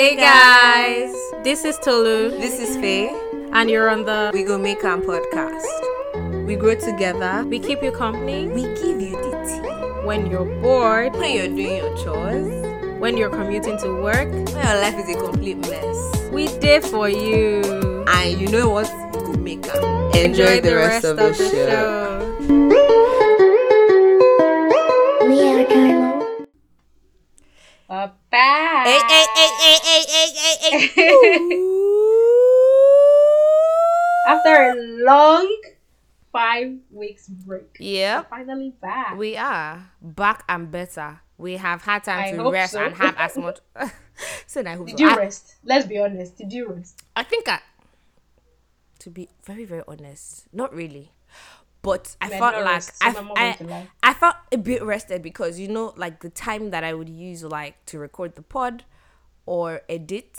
Hey guys, this is Tolu, This is Fae. and you're on the We go make am podcast. We grow together. We keep you company We give you the tea. when you're bored, When you're doing your chores, when you're commuting to work. when your life is a complete mess, We did for you. and you know what? We go make am. Enjoy, the, rest, of the, show. show. After a long five weeks break, Yeah. finally back. We are back and better. We have had time I to rest so. and have as much. so I hope did so. you I, rest? Let's be honest. Did you rest? I think I, to be very very honest, not really, but I felt like rest, I, so I, lie. I felt a bit rested because you know like the time that I would use like to record the pod or edit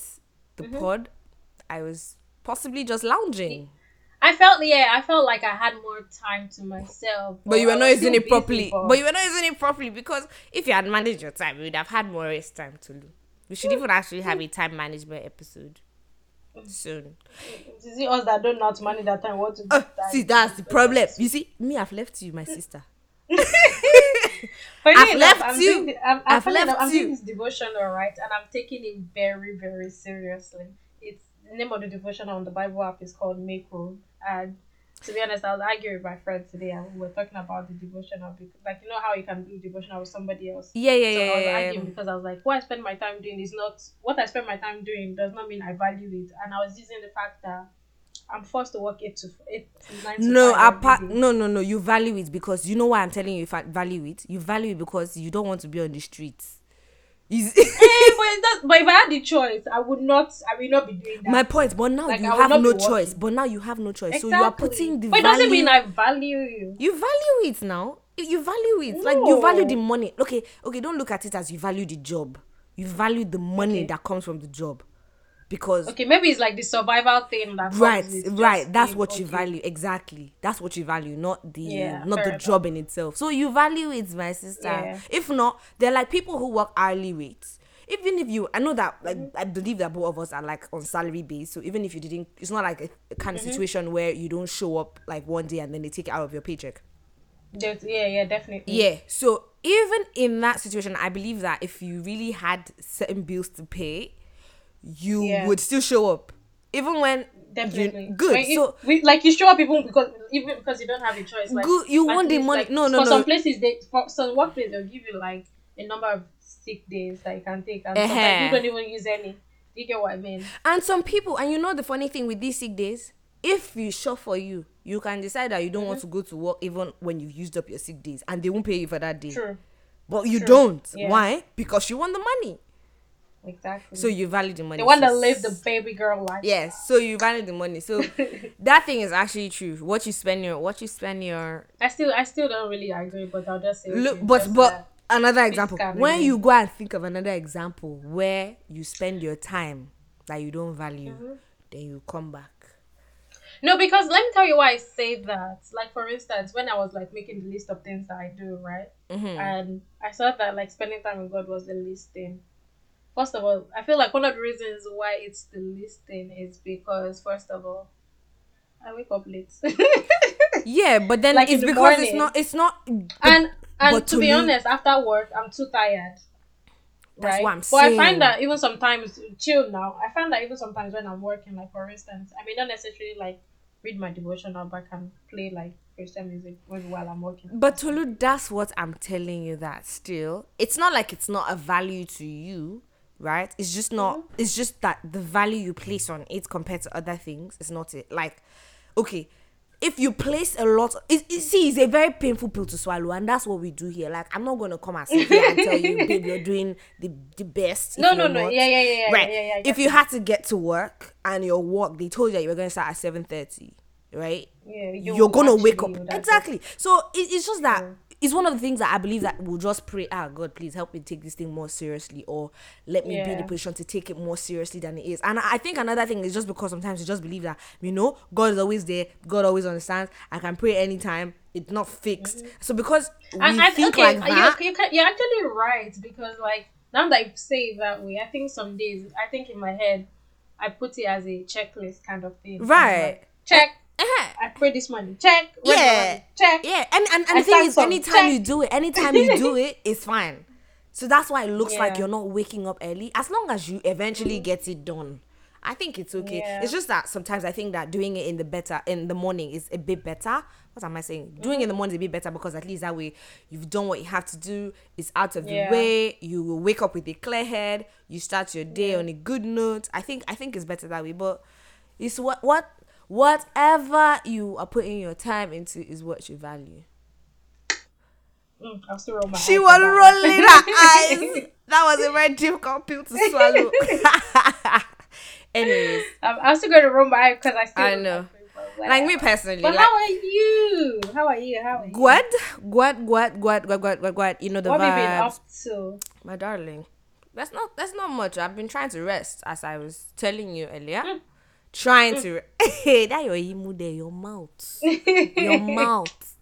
the Mm-hmm. pod, I was possibly just lounging. I felt yeah, I felt like I had more time to myself. But you were not using it properly. but- But you were not using it properly because if you had managed your time, you would have had more rest time to do. We should even actually have a time management episode soon. You see us that don't know how to manage that time. What to do? Uh, see, that's the problem. You see, me, I've left you, my sister. I've enough, left I'm you. The, I'm, I've funny enough, left I'm you. doing this devotional, right? And I'm taking it very, very seriously. It's the name of the devotional on the Bible app is called Make Room. And to be honest, I was arguing with my friend today, and we were talking about the devotional because, like, you know how you can do devotional with somebody else. Yeah, yeah, So yeah, I was yeah, arguing yeah. because I was like, what I spend my time doing is not what I spend my time doing does not mean I value it. And I was using the fact that I'm forced to work eight to eight to nine to No, apart, no, no, no. You value it because you know why I'm telling you. If I value it, you value it because you don't want to be on the streets. Is- Eh, but, does, but if I had the choice, I would not. I will not be doing that. My point, but now Like, you have no choice. But now you have no choice. exactly. So you are putting the But it value. doesn't mean I value you. you value it now. You- value it. Like you value the money. Okay, okay. Don't look at it as you value the job. You value the money Okay. that comes from the job, because Okay, maybe it's like the survival thing that right, right. That's what you value. Exactly. That's what you value, not the Yeah, not the enough. job in itself. So you value it, my sister. Yeah. If not, they're like people who work hourly rates. Even if you, I know that, like, Mm-hmm. I believe that both of us are like on salary base. So even if you didn't, it's not like a, a kind Mm-hmm. of situation where you don't show up like one day and then they take it out of your paycheck. There's- Yeah, yeah, definitely. Yeah. So even in that situation, I believe that if you really had certain bills to pay, you Yeah. would still show up, even when Definitely. You, good. When so we, like you show up even because even because you don't have a choice. Like, Good, you want the money- Like, no, no, For no. some places, they for some workplace they'll give you like a number of sick days that you can take, and Eh-heh. sometimes you don't even use any. You get what I mean? and some people, and you know the funny thing with these sick days, if you sure for you, you can decide that you don't want Mm-hmm. to go to work even when you've used up your sick days, and they won't pay you for that day. True. But you True. don't. Yeah. Why? Because you want the money. Exactly. So you value the money. the want to live the baby girl life. Yes. So you value the money. So that thing is actually true. What you spend your what you spend your I still I still don't really agree, but I'll just say look but but another example when you go and think of another example where you spend your time that you don't value Mm-hmm. then you come back No, because let me tell you why I say that. Like for instance, when I was like making the list of things that I do, right? Mm-hmm. And I saw that like spending time with God was the least thing. First of all, I feel like one of the reasons why it's the least thing is because first of all, I wake up late. yeah but then Like it's the because it's not it's not and and to to be me- honest, after work I'm too tired. That's right? what I'm But I find that even sometimes chill now. I find that even sometimes when I'm working, like for instance, I may not necessarily like read my devotional, but I can play like Christian music while I'm working. but Tolu that's what I'm telling you that still it's not like it's not a value to you right? It's just not Mm-hmm. it's just that the value you place on it compared to other things is not it. Like okay if you place a lot it, it, see it's a very painful pill to swallow and that's what we do here. Like i'm not gonna come and sit here and tell you babe you're doing the, the best No, no, no. Yeah, yeah, yeah, yeah, right. yeah, yeah, I if you had to get to work and your work they told you that you were gonna start at 7.30 right? Yeah, you you are gonna wake up. exactly. So it, it's just that it's one of the things that i believe that we'll just pray ah god please help me take this thing more seriously or let me be in the Yeah. position to take it more seriously than it is and i I think another thing is just because sometimes you just believe that you know god is always there god always understands i can pray anytime it's not fixed so because we Mm-hmm. I think okay, like that you, you can, you're actually right because like now that I say it that way, I think some days, I think in my head, I put it as a checklist kind of thing. Right. like, check. Uh-huh. I pray this money. Check. Yeah. money? Check. Yeah, and and, and I the thing is, some anytime check. you do it, anytime you do it, it's fine. So that's why it looks like you're not waking up early. As long as you eventually get it done, I think it's okay. Yeah. It's just that sometimes I think that doing it in the better in the morning is a bit better. What am I saying? Doing it in the morning is a bit better because at least that way you've done what you have to do. It's out of Yeah. the way. You will wake up with a clear head. You start your day on a good note. I think I think it's better that way. But it's what what whatever you are putting your time into is what you value. Mm, I'll still roll my She eyes was at that one. rolling her eyes. That was a very difficult pill to swallow. Anyways, I'm, I'm still going to roll my eyes because I still I know. like like me personally, But like how are you? How are you? How are you? Gwad, Gwad, Gwad, Gwad, Gwad, Gwad, Gwad, Gwad. You know the What have you been up to? my darling. That's not that's not much. I've been trying to rest, as I was telling you earlier. Mm. Trying to. Hey, that your imu there, your mouth, your mouth.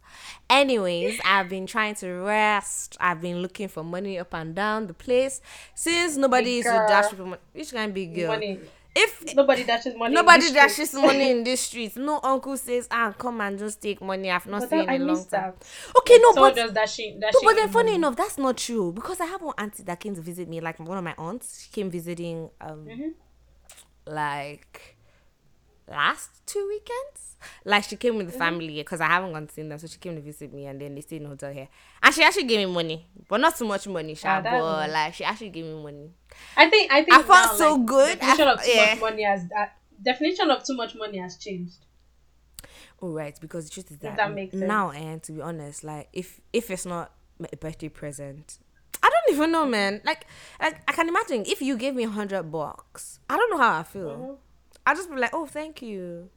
Anyways, I've been trying to rest. I've been looking for money up and down the place since nobody Big is to girl. dash people money. Which of big girl? Money. If Nobody dashes money. nobody dashes street. money in this streets, no uncle says, "Ah, come and just take money." I've not But seen that, in a long time. that. Okay, no, Someone but dashing, no, but then funny money. enough, that's not true because I have one auntie that came to visit me, like one of my aunts. She came visiting um Mm-hmm. like last two weekends. Like she came with the family because I haven't gone to see them, so she came to visit me and then they stayed in a hotel here. And she actually gave me money, but not too much money, sha, Ah, that's but nice. like she actually gave me money. I think I think I felt now, so like, good. Definition I- of too yeah. much money has uh, definition of too much money has changed. Oh right, because the truth is that, that now and to be honest, like if if it's not a birthday present, I don't even know, man. Like like I can imagine if you gave me a hundred bucks, I don't know how I feel. Mm-hmm. I'll just be like, oh, thank you.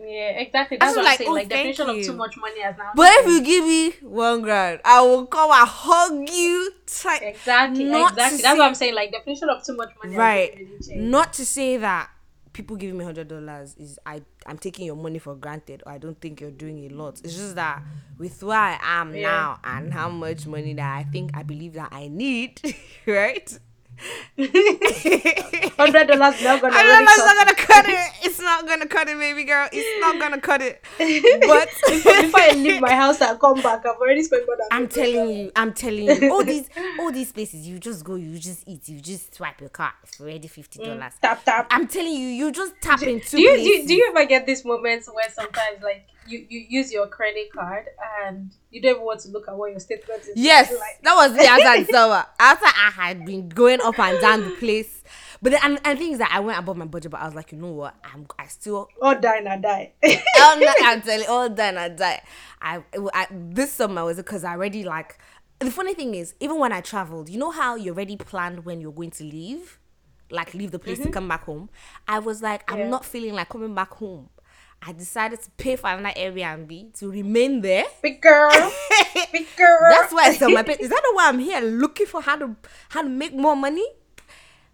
Yeah, exactly. I That's what like, I'm saying. oh, like definition you. of too much money has now. But if you give me one grand, I will come and hug you tight. exactly, Not exactly. That's say- what I'm saying. Like definition of too much money right really not to say that people giving me hundred dollars is i i'm taking your money for granted or i don't think you're doing a lot it's just that with where i am Yeah. now and how much money that i think i believe that i need right Hundred dollars not gonna. I that's cut not gonna cut it. It's not gonna cut it, baby girl. It's not gonna cut it. But Before I leave my house and come back, I've already spent more than. I'm telling you, I'm telling you, all these all these places, you just go, you just eat, you just swipe your card. It's already fifty mm, dollars. Tap tap. I'm telling you, you just tap into do you, do you do you ever get these moments where sometimes like you, you use your credit card and you don't even want to look at what your statement is? Yes, Like, that was the summer. After I had been going up and down the place. But then, and, and the thing is that I went above my budget, but I was like, you know what? I'm I still or die and I die. I'm not I'm telling you, all done I die. I, I this summer was because I already like the funny thing is, even when I traveled, you know how you already planned when you're going to leave? Like leave the place to mm-hmm. come back home. I was like, I'm Yeah. not feeling like coming back home. I decided to pay for another Airbnb to remain there. Big girl. Big girl. That's why I sell my pet. Is that why I'm here looking for how to how to make more money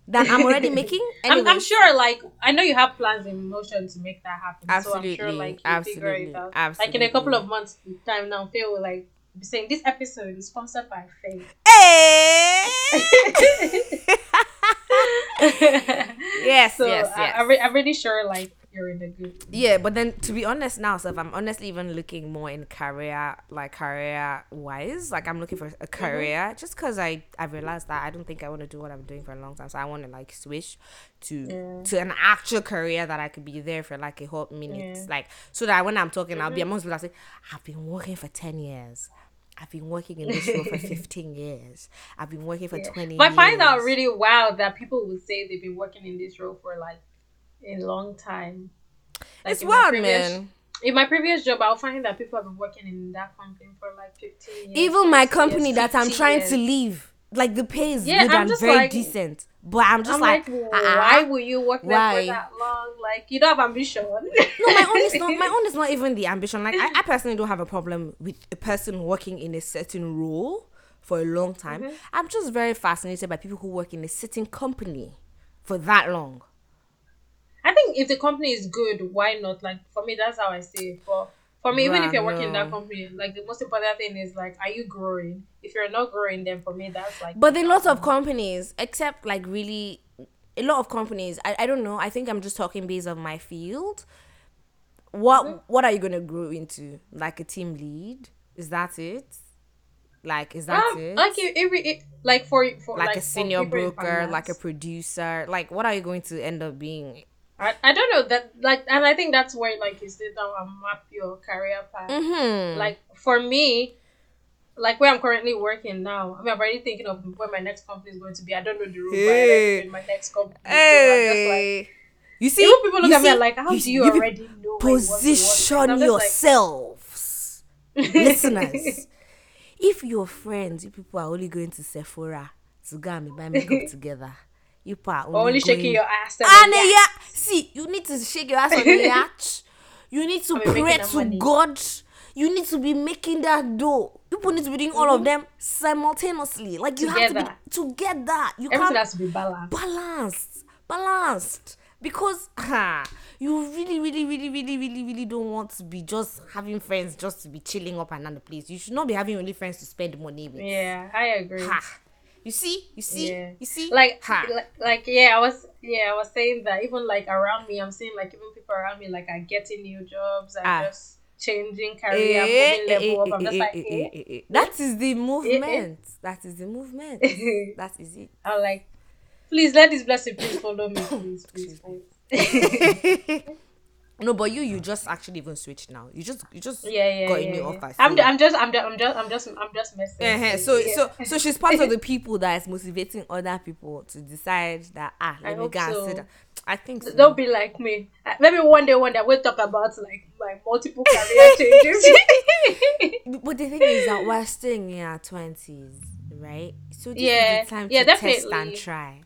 than I'm already making? I'm, I'm sure, like, I know you have plans in motion to make that happen. So I'm Absolutely, sure, like, absolutely, it out. Like, in a couple of months' time now, Fae will, like, be saying, This episode is sponsored by Fae. Hey! Eh! yes, so yes, I, yes. Re- I'm really sure, like, you're in a good. yeah, but then to be honest now, so if I'm honestly even looking more in career, like career wise, like I'm looking for a mm-hmm. career, just because I I realized that I don't think I want to do what I'm doing for a long time, so I want to like switch to Yeah. to an actual career that I could be there for like a whole minute, Yeah. like so that when I'm talking, I'll be amongst people that say I've been working for ten years. I've been working in this role for 15 years. I've been working for 20 But I find out really wild that people would say they've been working in this role for, like, a long time. Like, It's wild, previous- man. In my previous job, I'll find that people have been working in that company for like 15 years. even my company years, that I'm trying years. to leave, like the pay is Yeah, good and very like- decent. But I'm just I'm like, like, uh-uh. why will you work there for that long? Like, you don't have ambition. No, my own is not. My own is not even the ambition. Like I, I personally don't have a problem with a person working in a certain role for a long time. Mm-hmm. I'm just very fascinated by people who work in a certain company for that long. Think if the company is good, why not? Like, for me, that's how I see it. For For me, even if you're working in that company, like the most important thing is like, are you growing? If you're not growing, then for me, that's like. But a lots of companies, except like really, a lot of companies. I, I don't know. I think I'm just talking based on my field. What Mm-hmm. what are you gonna grow into? Like a team lead? Is that it? Like is that Um, it? like if, every it, like for for like, like a senior broker, like a producer. Like what are you going to end up being? I, I don't know that like and I think that's where like you sit down and map your career path. Mm-hmm. Like for me, like where I'm currently working now, I mean I'm already thinking of where my next company is going to be. I don't know the but I Hey. like in my next company. So I'm just like hey, you see, even people look you at me see? and like, how do see- you already know you position And like- yourselves, listeners. If your friends, you people are only going to Sephora to go and buy makeup together, you are only, only shaking your ass. And then, yeah. see, you need to shake your ass on the yacht. You need to pray to money. God. You need to be making that dough. People need to be doing all of mm-hmm. them simultaneously. Like you have to Together. be together. You Everything can't has to be balanced. balanced balanced because ha, you really really really really really really don't want to be just having friends just to be chilling up and down the place you should not be having only friends to spend money with Yeah, I agree. ha you see you see Yeah. you see like, ha like like yeah i was yeah i was saying that even like around me i'm seeing like even people around me like are getting new jobs and Ah. just changing Eh, career eh, moving level eh, up i'm eh, just eh, like eh, eh. eh, eh. that is the movement that is the movement that is it i'm like please let this blessing please follow me please please, please. no but you you just actually even switched now you just you just yeah yeah got a new yeah. offer I'm, so- I'm just i'm just i'm just i'm just i'm just messing uh So yeah. so so she's part of the people that is motivating other people to decide that ah I let me hope go and so. sit down. I think so. don't be like me maybe one day one day we'll talk about like my multiple career changes but the thing is that we're still in our twenties, right? So this Yeah, is the time yeah, to test definitely. and try.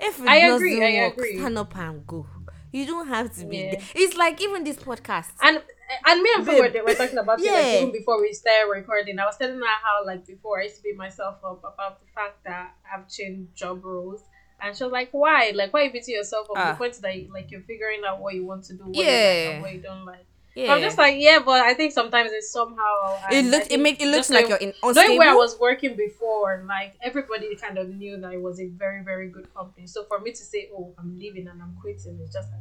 If it I doesn't agree, I work, agree. stand up and go. You don't have to be. Yeah. there. It's like even this podcast. And and me and Flo were, were talking about it like, even before we started recording. I was telling her how like before I used to beat myself up about the fact that I've changed job roles. And she was like, "Why? Like, why are you beating yourself up? Ah. The point is that like you're figuring out what you want to do, what you like Yeah. and what you don't like." Yeah. I'm just like, yeah, but I think sometimes it's somehow it looks. It make it looks just like you're in Knowing unstable. where I was working before, like everybody kind of knew that it was a very, very good company. So for me to say, "Oh, I'm leaving and I'm quitting," it's just like,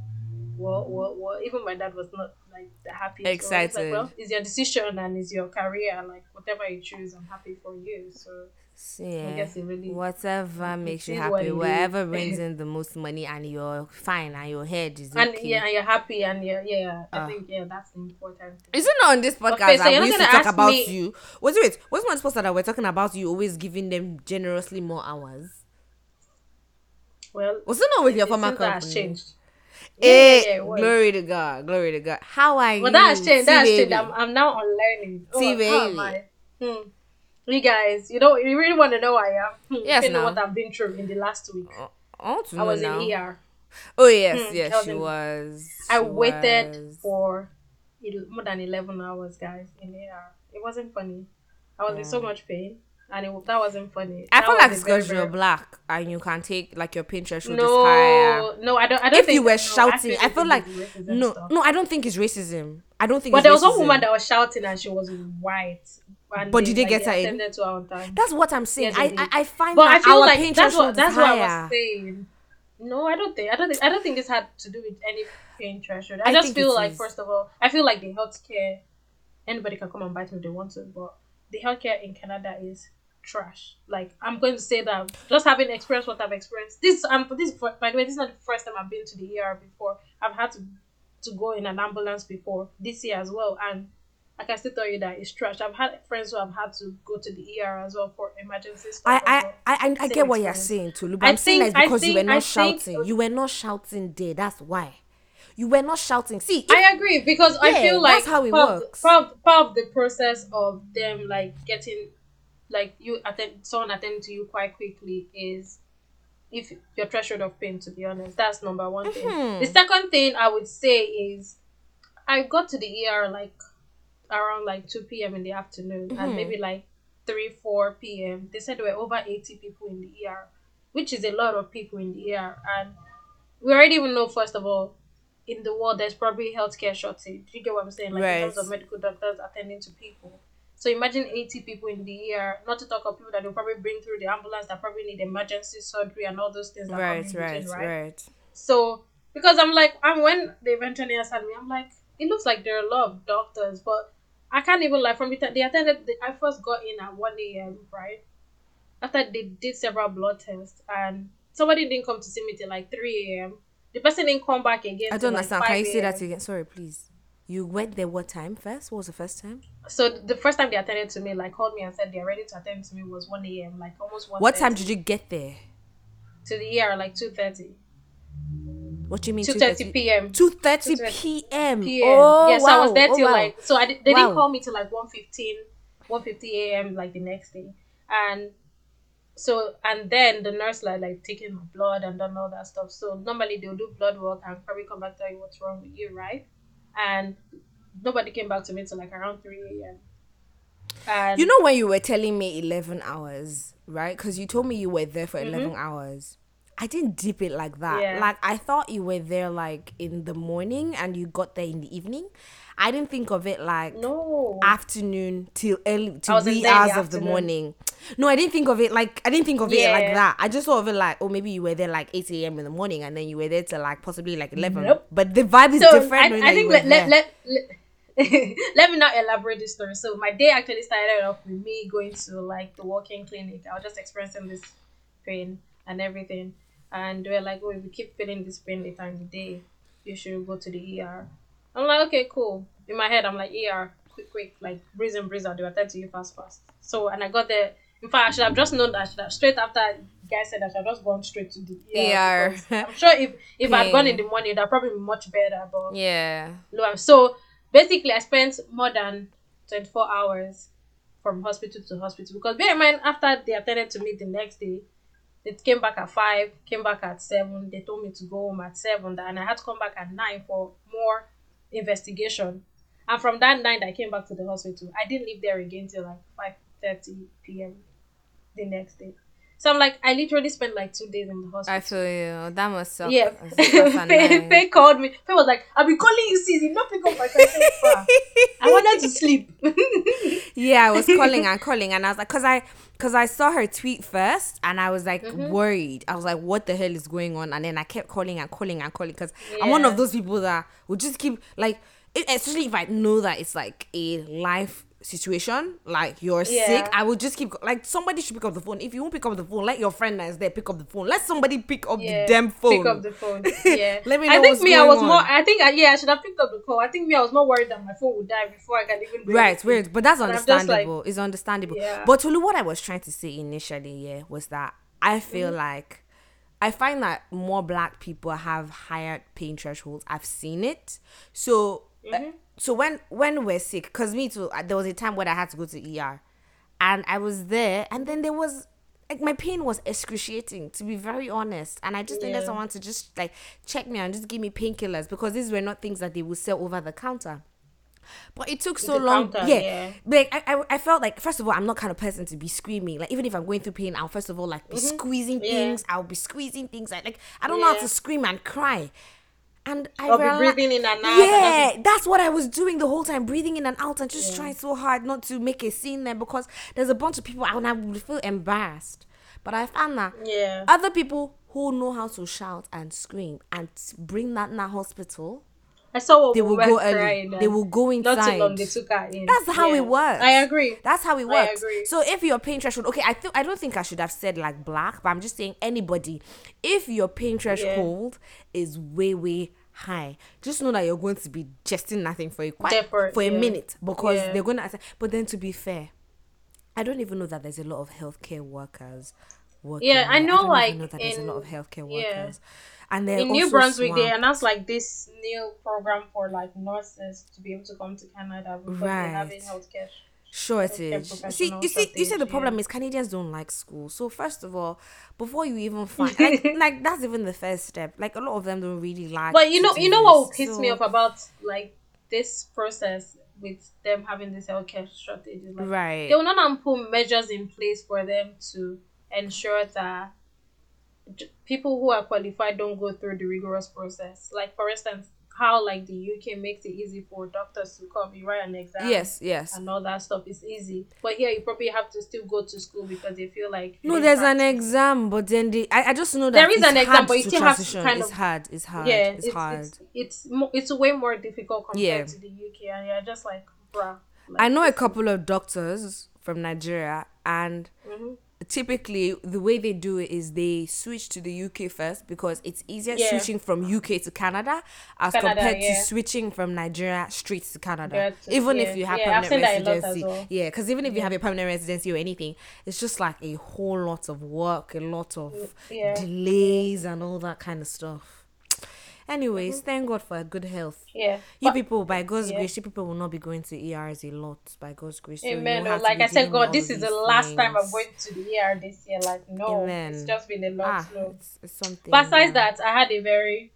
what, what, what? Even my dad was not like the happiest. So Excited. like, well, it's your decision and it's your career. Like whatever you choose, I'm happy for you. So yeah. guess it really- Whatever makes you happy, whatever brings in the most money, and you're fine, and your head is and okay. yeah, and you're happy and yeah, yeah. I Ah. think yeah, that's the important thing. Is it not on this podcast Okay, so that you're we used to talk about me- you? Wait, wait. What's one podcast that we're talking about you always giving them generously more hours? Well, Was it not with your former company? changed. Eh, Yeah, yeah, yeah, glory to God, glory to God. How are you? But that has changed. That has changed. I'm, I'm now unlearning. Oh, T how am. I? Hmm. You guys, you know, you really want to know I am. Yes, you know what I've been through in the last week. I want to I know was now. in ER. Oh yes, Hmm, I yes, she in- was. I waited was. for more than 11 hours, guys, in ER. It wasn't funny. I was in so much pain, and it, that wasn't funny. I That feel like it's because you're black and you can take like your pain threshold is higher. No, no, I don't. I don't If think you were no, shouting, I actually feel like it's racism no, no. I don't think it's racism. I don't think. But there was one woman that was shouting, and she was white. But did they get her in? attended to her on time. That's what I'm saying. I, I. I find But I that feel our like that's what that's is what I was saying. No, I don't think I don't think I don't think this had to do with any pain threshold. I, I just feel like is. first of all, I feel like the healthcare anybody can come and bite me if they want to, but the healthcare in Canada is trash. Like I'm going to say that just having experienced what I've experienced. This um this by the way, this is not the first time I've been to the ER before. I've had to to go in an ambulance before this year as well, and I can still tell you that it's trash. I've had friends who have had to go to the ER as well for emergency stuff. I I, well. I, I, I Same get what you're saying, Tolu. But I I'm saying that think- it's because you were not I think- shouting. You were not shouting there. That's why. You were not shouting. See, if, I agree because I feel like that's how it part, works. part, of, part of the process of them like getting like you attend someone attending to you quite quickly is if your threshold of pain. To be honest, that's number one thing. Mhm. The second thing I would say is I got to the ER like around like two p.m. in the afternoon Mhm. and maybe like three four p.m. They said there were over eighty people in the ER, which is a lot of people in the ER and we already even know first of all in the world there's probably healthcare shortage. Do you get what I'm saying? Like in terms Right. of medical doctors attending to people. So imagine 80 people in the ER, not to talk of people that they'll probably bring through the ambulance that probably need emergency surgery and all those things that Right, between, right, right. So because I'm like, and when they eventually asked me, I'm like, it looks like there are a lot of doctors, but I can't even like from the time they attended. The, I first got in at one a.m. right after they did several blood tests, and somebody didn't come to see me till like three a.m. The person didn't come back again. I don't like, understand. Can you say that again? Sorry, please. You went there what time first? What was the first time? So the first time they attended to me, like called me and said they're ready to attend to me was one a.m. Like almost one. What time did you get there? to the ER? Like two thirty. What do you mean? Two thirty p.m. Two thirty p.m. p.m. Oh, yeah, so wow. I was there oh, till wow. like so I they Wow. didn't call me till like 1.15, 1.50 a.m. like the next day, and so and then the nurse like like taking my blood and done all that stuff. So normally they'll do blood work and probably come back tell you what's wrong with you, right? And nobody came back to me till like around three a.m. And You know when you were telling me eleven hours, right? Because you told me you were there for 11 mm-hmm. hours. I didn't dip it like that. Yeah. Like I thought you were there like in the morning and you got there in the evening. I didn't think of it like no, afternoon till early till wee hours the of the morning. No, I didn't think of it like I didn't think of it like that. I just thought of it like, oh, maybe you were there like eight a.m. in the morning and then you were there till like possibly like eleven. Nope. But the vibe is so different. I, I think let, let, let, let, let me not elaborate this story. So my day actually started off with me going to like the walking clinic. I was just experiencing this pain and everything. And we're like, oh, if you keep feeling this pain later in the day, you should go to the ER. I'm like, okay, cool. In my head, I'm like, ER, quick, quick, like breeze in, breeze out. They will attend to you fast, fast. So, and I got there. In fact, I should have just known that I should have, straight after guy said I should have just gone straight to the ER. ER. I'm sure if, if I'd gone in the morning, that'd probably be much better. But yeah. So basically, I spent more than 24 hours from hospital to hospital because bear in mind, after they attended to me the next day, they came back at 5, came back at 7. They told me to go home at 7, and I had to come back at 9 for more investigation. And from that night, I came back to the hospital. I didn't leave there again till like 5.30 p.m. the next day. So I'm like, I literally spent like two days in the hospital. I feel you. That must suck. Yeah. Fae. Fae called me. Fae was like, I'll be calling you sis. You not pick up my phone. I wanted to sleep. yeah, I was calling and calling, and I was like, cause I, cause I saw her tweet first, and I was like Mm-hmm. worried. I was like, what the hell is going on? And then I kept calling and calling and calling, cause I'm one of those people that will just keep like, especially if I know that it's like a life situation, like you're Yeah. sick, I will just keep like somebody should pick up the phone. If you won't pick up the phone, let your friend that is there pick up the phone. Let somebody pick up yeah. the damn phone. Pick up the phone. Yeah. Let me I think me, I was on. more. I think, I, yeah, I should have picked up the call. I think me, I was more worried that my phone would die before I can even. Right, weird, but that's And like, understandable. it's understandable. Yeah. But Tolu, what I was trying to say initially, yeah, was that I feel Mm-hmm. like I find that more black people have higher pain thresholds. I've seen it. So, uh, Mm-hmm. So when when we're sick, because me too, uh, there was a time when I had to go to ER, and I was there, and then there was. Like my pain was excruciating, to be very honest, and I just needed Yeah. someone to just like check me and just give me painkillers because these were not things that they would sell over the counter. But it took so The long. counter, yeah. yeah. Like I, I, I felt like first of all, I'm not kind of person to be screaming. Like even if I'm going through pain, I'll first of all like be squeezing Mm-hmm. Yeah. things. I'll be squeezing things. I, like I don't know how to scream and cry. And I Or be breathing in and out, and Yeah, that's- that's what I was doing the whole time, breathing in and out, and just trying so hard not to make a scene there because there's a bunch of people and I would feel embarrassed. But I found that Yeah. other people who know how to shout and scream and bring that in a hospital, I saw what they will go early. They will go inside. Not too long, they took her in. That's how Yeah. it works. I agree. That's how it I works. agree. So if your pain threshold, okay, I think I don't think I should have said like black, but I'm just saying anybody. If your pain threshold is way way high, just know that you're going to be gesting nothing for a quite Defer- for a yeah. minute because Yeah. they're gonna. But then to be fair, I don't even know that there's a lot of healthcare workers. Working Yeah, I know, don't even like, know that there's a lot of healthcare yeah. workers, and they're in New Brunswick, they swamped. announced like this new program for like nurses to be able to come to Canada because they're having Right. healthcare. shortage. See, you see, you see, the problem yeah. is Canadians don't like school. So first of all, before you even find like, like that's even the first step. Like a lot of them don't really like. But you know, you know what this. pissed me off about like this process with them having this healthcare shortage like Right. they will not put measures in place for them to ensure that people who are qualified don't go through the rigorous process. Like for instance, how like the UK makes it easy for doctors to come, you write an exam. Yes, yes. And all that stuff is easy, but here you probably have to still go to school because they feel like No, there's an exam, but then the I, I just know that There is an exam, but you still have to transition. kind it's of- hard. It's hard. Yeah, it's, it's hard. It's it's, mo- it's way more difficult compared Yeah. to the UK, and you're just like, bruh. I know a couple of doctors from Nigeria, and Mhm. Typically the way they do it is they switch to the UK first because it's easier Yeah. switching from UK to Canada as Canada, compared yeah. to switching from Nigeria straight to Canada. To- even yeah. if you have permanent seen that a lot as residency, well. yeah, because even if you have a permanent residency or anything, it's just like a whole lot of work, a lot of delays and all that kind of stuff. Anyways, thank God for good health. Yeah. You But- people, by God's yeah. grace, you people will not be going to ERs a lot. By God's grace, you Amen. won't oh, Like I said, God, this is the last time I'm going to the ER this year. Like, no, Amen. it's just been a lot Ah, it's, it's something. Besides yeah. that, I had a very,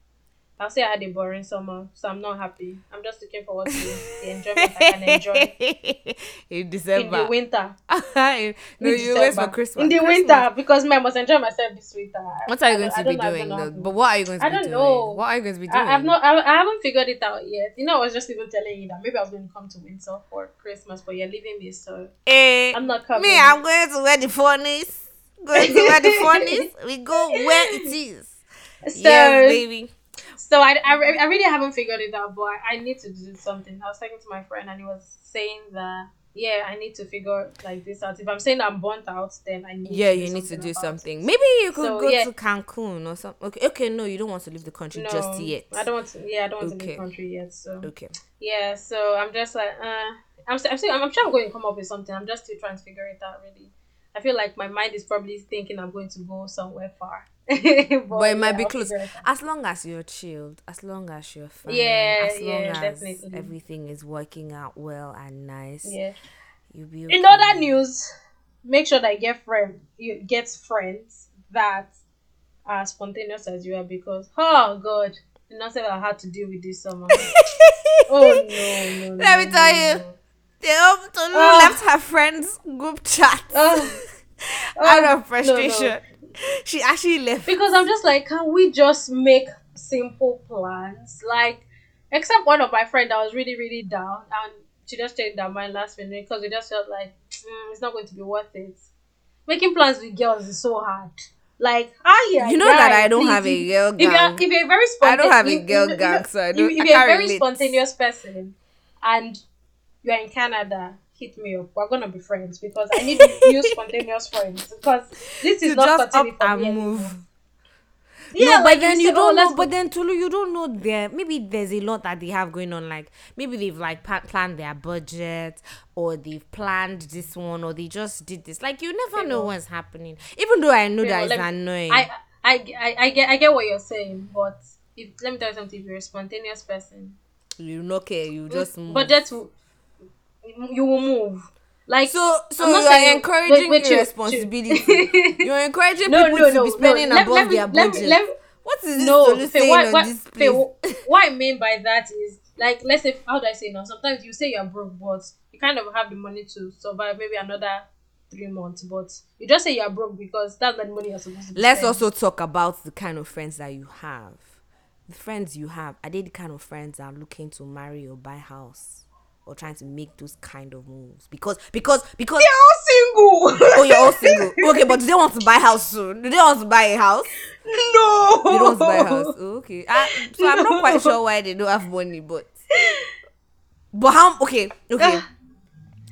I'll say I had a boring summer, so I'm not happy. I'm just looking forward to the enjoyment I can enjoy in December, in the winter. no, in you wait for Christmas. In the Christmas. winter, because man, I must enjoy myself this winter. What are you going I to be I doing? know though? how to- But what are you going to I be don't know. What are you going to be doing? I, I've not. I, I haven't figured it out yet. You know, I was just even telling you that maybe I was going to come to Windsor for Christmas, but you're leaving me, so Eh, I'm not coming. me, I'm going to wear the furnace. Going to wear the furnace. We go where it is. so yes, baby. So I, I, I really haven't figured it out, but I, I need to do something. I was talking to my friend, and he was saying that yeah, I need to figure like this out. If I'm saying I'm burnt out, then I need Yeah, to do you need to do something. it. Maybe you could So, go yeah. to Cancun or something. Okay, okay, no, you don't want to leave the country No, just yet. I don't want to. Yeah, I don't want to leave the country yet. So Okay. yeah, so I'm just like, uh, I'm, I'm still, I'm sure I'm going to come up with something. I'm just still trying to figure it out. Really, I feel like my mind is probably thinking I'm going to go somewhere far, but, But it might yeah, be close. figure it out. As long as you're chilled, as long as you're fine, Yeah, as long yeah, as definitely. everything is working out well and nice, Yeah. you'll be okay. In other news, make sure that you get friend you get friends that are spontaneous as you are because oh god, the nonsense I had to deal with this summer. oh no, no, no. Let me tell you. No. Hope Tolu Ah. left her friend's group chat Oh, out of frustration. She actually left. because I'm just like, can we just make simple plans? Like, except one of my friend that was really, really down, and she just changed her mind last minute because we just felt like mm, it's not going to be worth it. Making plans with girls is so hard. Like, ah, yeah, You know that I don't have a girl If you're, if you're very I don't have a girl gang, so I don't- If, if you're a very relate. spontaneous person, and you're in Canada, hit me up. We're gonna be friends because I need new spontaneous friends because this is To not just up cutting it for and me move. Yeah, no, but then you "Oh, don't know. go." But then Tolu, you don't know there. Maybe there's a lot that they have going on. Like maybe they've like pa- planned their budget, or they've planned this one, or they just did this. Like you never know what's happening. Even though I know that well, it's me- annoying. I, I, I, I get I get what you're saying, but if let me tell you something, if you're a spontaneous person, you no care. You just move. but that will you will move. Like so so you are encouraging wait, wait, irresponsibility. You're encouraging no, people no, to no, be spending Let, above let their let budget. me, let me, what is this no, Tolu Fae, what, what, Fae, what I mean by that is like let's say how do I say now? Sometimes you say you're broke, but you kind of have the money to survive maybe another three months, but you just say you're broke because that's the money you're supposed to. Let's spending. also talk about the kind of friends that you have. The friends you have, are they the kind of friends that are looking to marry or buy house? Or trying to make those kind of moves? Because because because They're all single. Oh you're all single. Okay, but do they want to buy a house soon? Do they want to buy a house? no. They don't want to buy a house. Oh, okay. I, so I'm not quite sure why they don't have money, but but how okay, okay.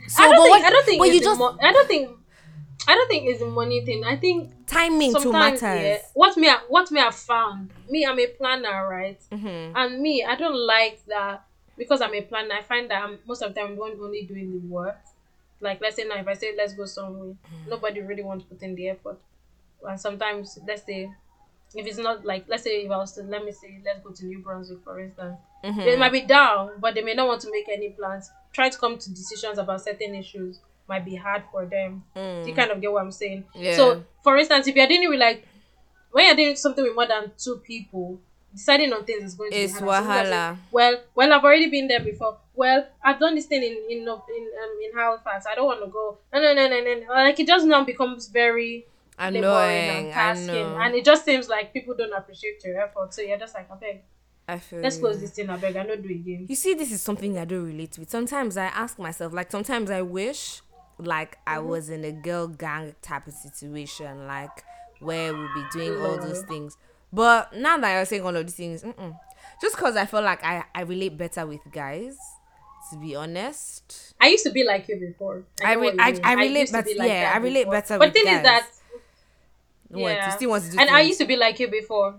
So I don't but think. what, I don't think. but you just mo- I don't think. I don't think it's a money thing. I think timing too sometimes matters. yeah, what me what me have found me I'm a planner right Mhm. and me I don't like that because I'm a planner I find that I'm, most of the time I'm only doing the work like let's say now if I say let's go somewhere nobody really wants to put in the effort and sometimes let's say if it's not like let's say if I was to let me say let's go to New Brunswick for instance Mm-hmm. they might be down but they may not want to make any plans try to come to decisions about certain issues might be hard for them Mm. you kind of get what I'm saying. Yeah. So, for instance, if you're dealing with like when you're doing something with more than two people, deciding on things is going to It's be harder. Some people are wahala. saying, well, well, I've already been there before. Well, I've done this thing in in in um, in Halifax. I don't want to go. No, no, no, no, no. Like it just now becomes very Annoying. and I tasking, and it just seems like people don't appreciate your effort. So you're just like, okay, I feel let's close this thing. I beg. I not do it again. You see, this is something I don't relate with. Sometimes I ask myself, like, sometimes I wish, like, I Mm-hmm. was in a girl gang type of situation, like, where we'll be doing all those things. But now that you're saying all of these things, mm-mm. just because I feel like I, I relate better with guys, to be honest. I used to be like you before. I know re- I- I relate to be like yeah, I relate before. better But thing guys. is that What? You Yeah. still want to do and I used to be like you before.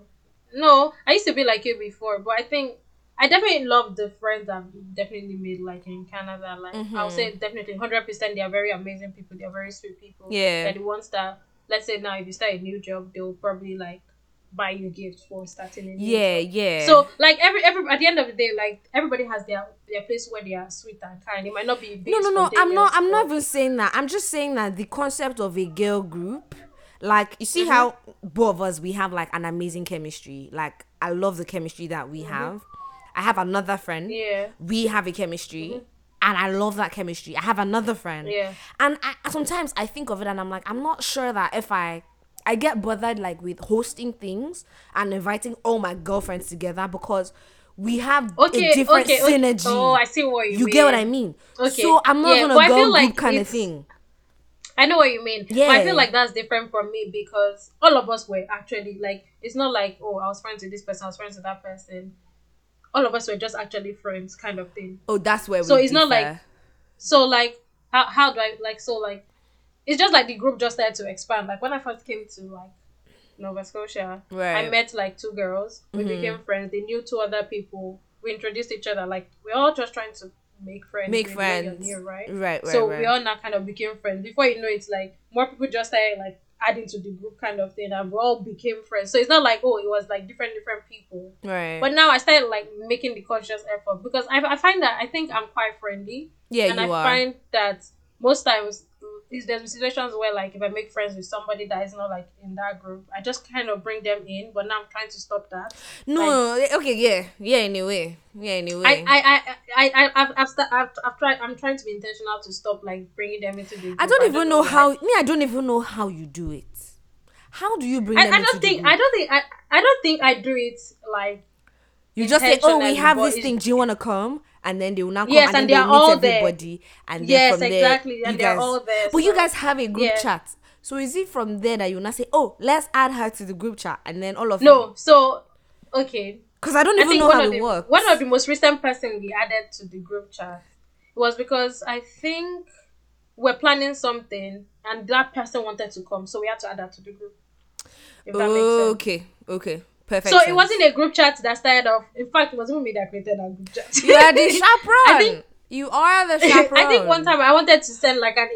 No, I used to be like you before, but I think I definitely love the friends I've definitely made like in Canada. Like I'll Mhm. say definitely hundred percent they are very amazing people, they are very sweet people. Yeah. They're the ones that let's say now if you start a new job, they'll probably like buy you gifts for starting a new yeah, job. yeah. So like every every at the end of the day, like everybody has their their place where they are sweet and kind. It might not be no no no i'm not i'm not even saying that. I'm just saying that the concept of a girl group like you see mm-hmm. how both of us we have like an amazing chemistry. Like i love the chemistry that we mm-hmm. have. I have another friend. Yeah. we have a chemistry. Mm-hmm. And i love that chemistry. I have another friend. Yeah. and I, sometimes i think of it and i'm like i'm not sure that if i i get bothered like with hosting things and inviting all my girlfriends together because we have Okay, a different okay, okay. synergy Oh, I see what you mean. you get what i mean Okay. so i'm not Yeah, gonna go group like kind of thing I know what you mean. Yeah. But I feel like that's different from me because all of us were actually like it's not like oh I was friends with this person, I was friends with that person. All of us were just actually friends, kind of thing. oh that's where we So it's not like- So like how how do I like so like it's just like the group just started to expand. Like when I first came to like Nova Scotia, Right. I met like two girls. We Mhm. became friends. They knew two other people. We introduced each other. Like we're all just trying to make friends. make friends near, right? right right so right. we all now kind of became friends. Before you know it, like more people just started like adding to the group kind of thing, and we all became friends. So it's not like oh, it was like different different people. right But now I started like making the conscious effort because I, I find that I think I'm quite friendly, yeah and you I are find that most times is there's situations where like if I make friends with somebody that is not like in that group, I just kind of bring them in. But now I'm trying to stop that. no eh, okay yeah yeah anyway yeah anyway I I I I I I've I've, sta- I've, I've tried. I'm trying to be intentional to stop like bringing them into the. Group. I don't even know why. how me. I don't even know how you do it. How do you bring I, I don't think? I don't think I, I don't think I do it like you just say, "Oh, we have this thing. Do you want to come?" And then they will now come Yes, and, and they're all meet there. everybody. And then Yes, from there, exactly, you and they're guys, all there, But you guys have a group yeah. chat. So is it from there that you now say, "Oh, let's add her to the group chat," and then all of no. So okay, because I don't I even know how it the works. one of the most recent person we added to the group chat was because I think we're planning something and that person wanted to come, so we had to add that to the group. If that makes sense. okay, okay, perfect. So it wasn't a group chat that started off. In fact, it wasn't me that created that group chat. You are the chaperone. I think you are the chaperone. I think one time I wanted to send like an.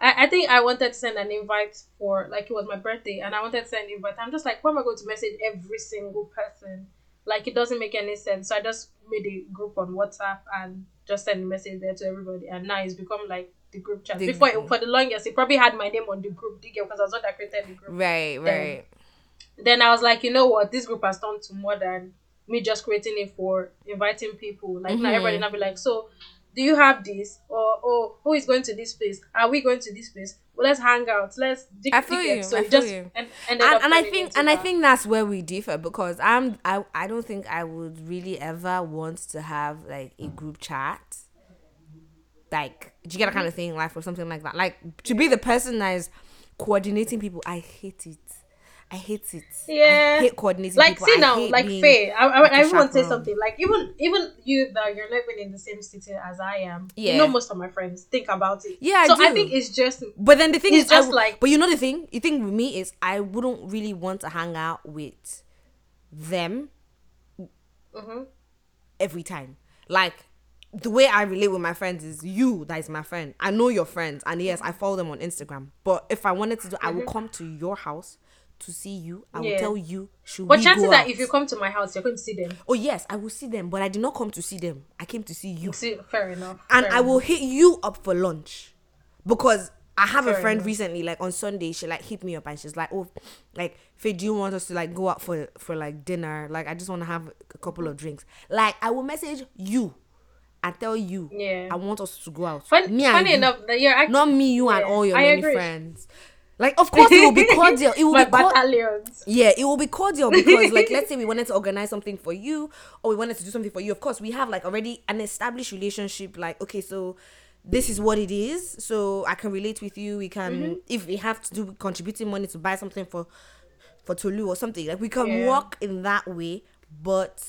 I, I think I wanted to send an invite for like it was my birthday and I wanted to send an invite. I'm just like, why am I going to message every single person? Like it doesn't make any sense. So I just made a group on WhatsApp and just send a message there to everybody. And now it's become like the group chat. Before group. for the longest, it probably had my name on the group because I was not that created the group Right, right. then I was like, you know what, this group has turned to more than me just creating it for inviting people. Like now Mhm. everybody now be like, so do you have this? Or oh, who is going to this place? Are we going to this place? Well, let's hang out. Let's dig I feel you, So I feel just you. and, and, and I think and I think that's where we differ because I'm I I don't think I would really ever want to have like a group chat. Like, do you get that kind of thing, like or something like that? Like to be the person that is coordinating people, I hate it. I hate it. Yeah. I hate coordinating like people. see now, like Fae, I, I, like I want to say something. Like even even you that you're living in the same city as I am. Yeah. You know most of my friends. Think about it. Yeah, I so I do. think it's just But then the thing is, just w- like- but you know the thing, you think with me is I wouldn't really want to hang out with them Mhm. every time. Like the way I relate with my friends is you that is my friend. I know your friends, and yes, I follow them on Instagram. But if I wanted to do, I will come to your house to see you. I will. Yeah. tell you. Should but we chances are if you come to my house, you're going to see them. oh yes, I will see them, but I did not come to see them. I came to see you See, fair enough. and fair I will enough. hit you up for lunch because I have a friend enough. recently, like on Sunday, she like hit me up and she's like, "Oh, like Fae, do you want us to like go out for for like dinner? Like I just want to have a couple of drinks." Like I will message you and tell you, Yeah. I want us to go out. Fun, me and funny you. enough, that you're actually not me, you and all your I many agree. friends. Like, of course, it will be cordial. It will My be cor- battalions. yeah, it will be cordial because, like, let's say we wanted to organize something for you, or we wanted to do something for you. Of course, we have like already an established relationship. Like, okay, so this is what it is. So I can relate with you. We can, Mm-hmm. if we have to do contributing money to buy something for for Tolu or something, like we can Yeah. work in that way. But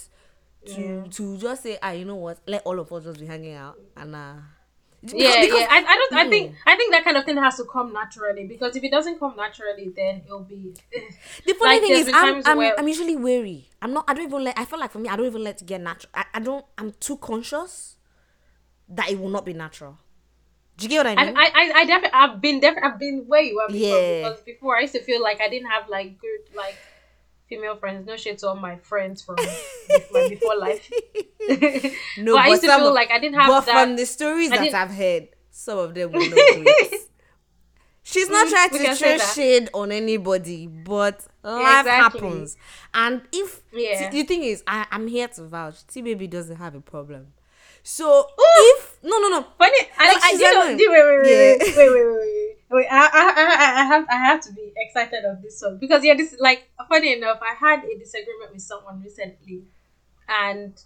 to Yeah. to just say, ah, you know what, let all of us just be hanging out and uh. Because- yeah, because- yeah. I, I don't. I think. Mm. I think that kind of thing has to come naturally because if it doesn't come naturally, then it'll be. The funny Like, thing is, I'm, I'm, where- I'm usually wary. I'm not. I don't even let. I feel like for me, I don't even let it get natural. I, I don't. I'm too conscious that it will not be natural. Do you get what I mean? I, I, I definitely, I've been definitely, I've been where you are before. Yeah. Because before I used to feel like I didn't have like good like female friends. No shade to all my friends from my before life. no, but I used to feel of- like I didn't have But that. from the stories that I've heard, some of them will not do it. She's not Mm, trying to throw shade on anybody, but life Exactly. happens. And if Yeah. the thing is, I, I'm here to vouch. T baby doesn't have a problem. So if no no no Funny, I, Like, I, she's you know, wait, wait, wait, Yeah. wait, wait, wait, wait, wait, wait. I, I, I, I have, I have to be excited of this one because yeah, this like funny enough, I had a disagreement with someone recently, and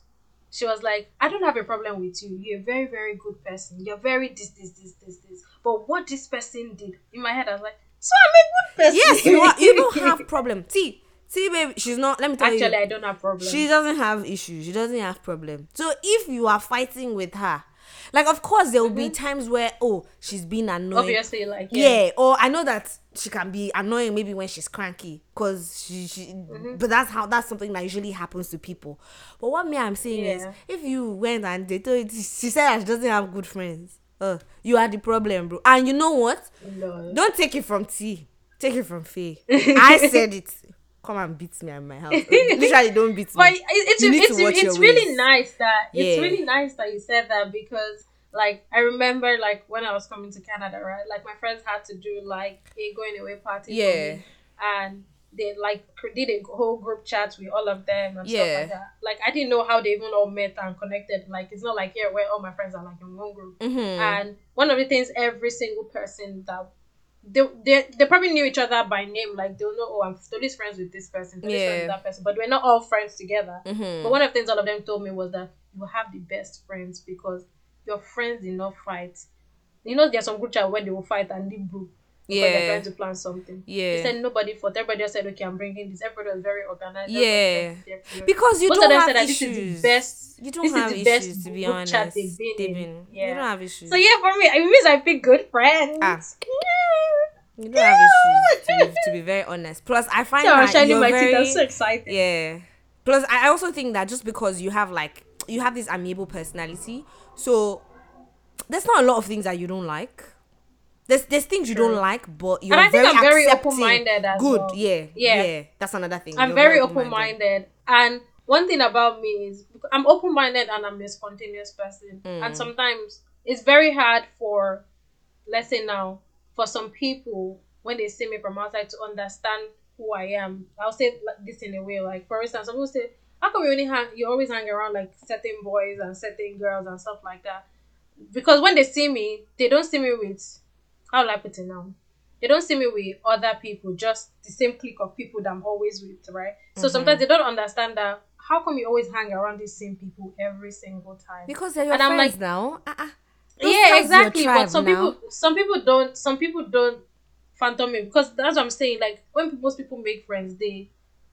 she was like, "I don't have a problem with you. You're a very, very good person. You're very this, this, this, this, this. But what this person did in my head, I was like, so I'm a good person. yes you what you don't have problem. T T baby, she's not. Let me tell Actually, you. Actually, I don't have problem. She doesn't have issues. She doesn't have problem. So if you are fighting with her, like of course there will be times where oh she's being annoying. obviously like Yeah. or I know that she can be annoying maybe when she's cranky because she, she Mm-hmm. but that's how that's something that usually happens to people. But what me I'm saying is if you went and they told you, she said she doesn't have good friends, uh, you are the problem, bro. And you know what? No. Don't take it from T. Take it from Fae. I said it. Come and beat me at my house. Literally, don't beat me. But it's You it's it's really ways. nice that it's Yeah. really nice that you said that because like I remember like when I was coming to Canada, right? Like my friends had to do like a going away party. for Yeah. me, and they like did a whole group chat with all of them and stuff Yeah. like that. Like I didn't know how they even all met and connected. Like it's not like here where all my friends are like in one group. Mhm. And one of the things every single person that they, they, they probably knew each other by name, like they'll know, oh, I'm Tony's friends with this person, friends Yeah. with that person, but we're not all friends together. Mhm. But one of the things all of them told me was that you have the best friends because your friends did not fight. You know, there's some group chat where they will fight and leave group because they're trying to plan something. Yeah. They said nobody fought. Everybody just said, okay, I'm bringing this. Everybody was very organized. Yeah. Everybody was there for you. Because you Most of don't them have said that this issues. is the best. You don't this have is the best to be group honest. chat they've been They've in. Yeah. You don't have issues. So yeah, for me, it means I pick good friends. Ah. You don't have issues, to be, to be very honest. Plus, I find So I'm that shining you're my very, teeth. I'm so excited. yeah. Plus, I also think that just because you have like you have this amiable personality, so there's not a lot of things that you don't like. There's there's things you don't like, but you're And I think very I'm very open-minded as Good, well. yeah, yeah, Yeah. That's another thing. I'm You're very open open-minded. minded. And one thing about me is I'm open minded and I'm a spontaneous person. Mm. And sometimes it's very hard for, let's say now, for some people, when they see me from outside to understand who I am. I'll say like this in a way. Like, for instance, some people say, How come you only hang, you always hang around like certain boys and certain girls and stuff like that? Because when they see me, they don't see me with, how will I put it now? they don't see me with other people, just the same clique of people that I'm always with, right? So Mm-hmm. sometimes they don't understand that how come you always hang around these same people every single time? because they're your And I'm friends like- now. Uh-uh. Yeah, exactly. But some now. people, some people don't, some people don't phantom me because that's what I'm saying. Like when most people make friends, they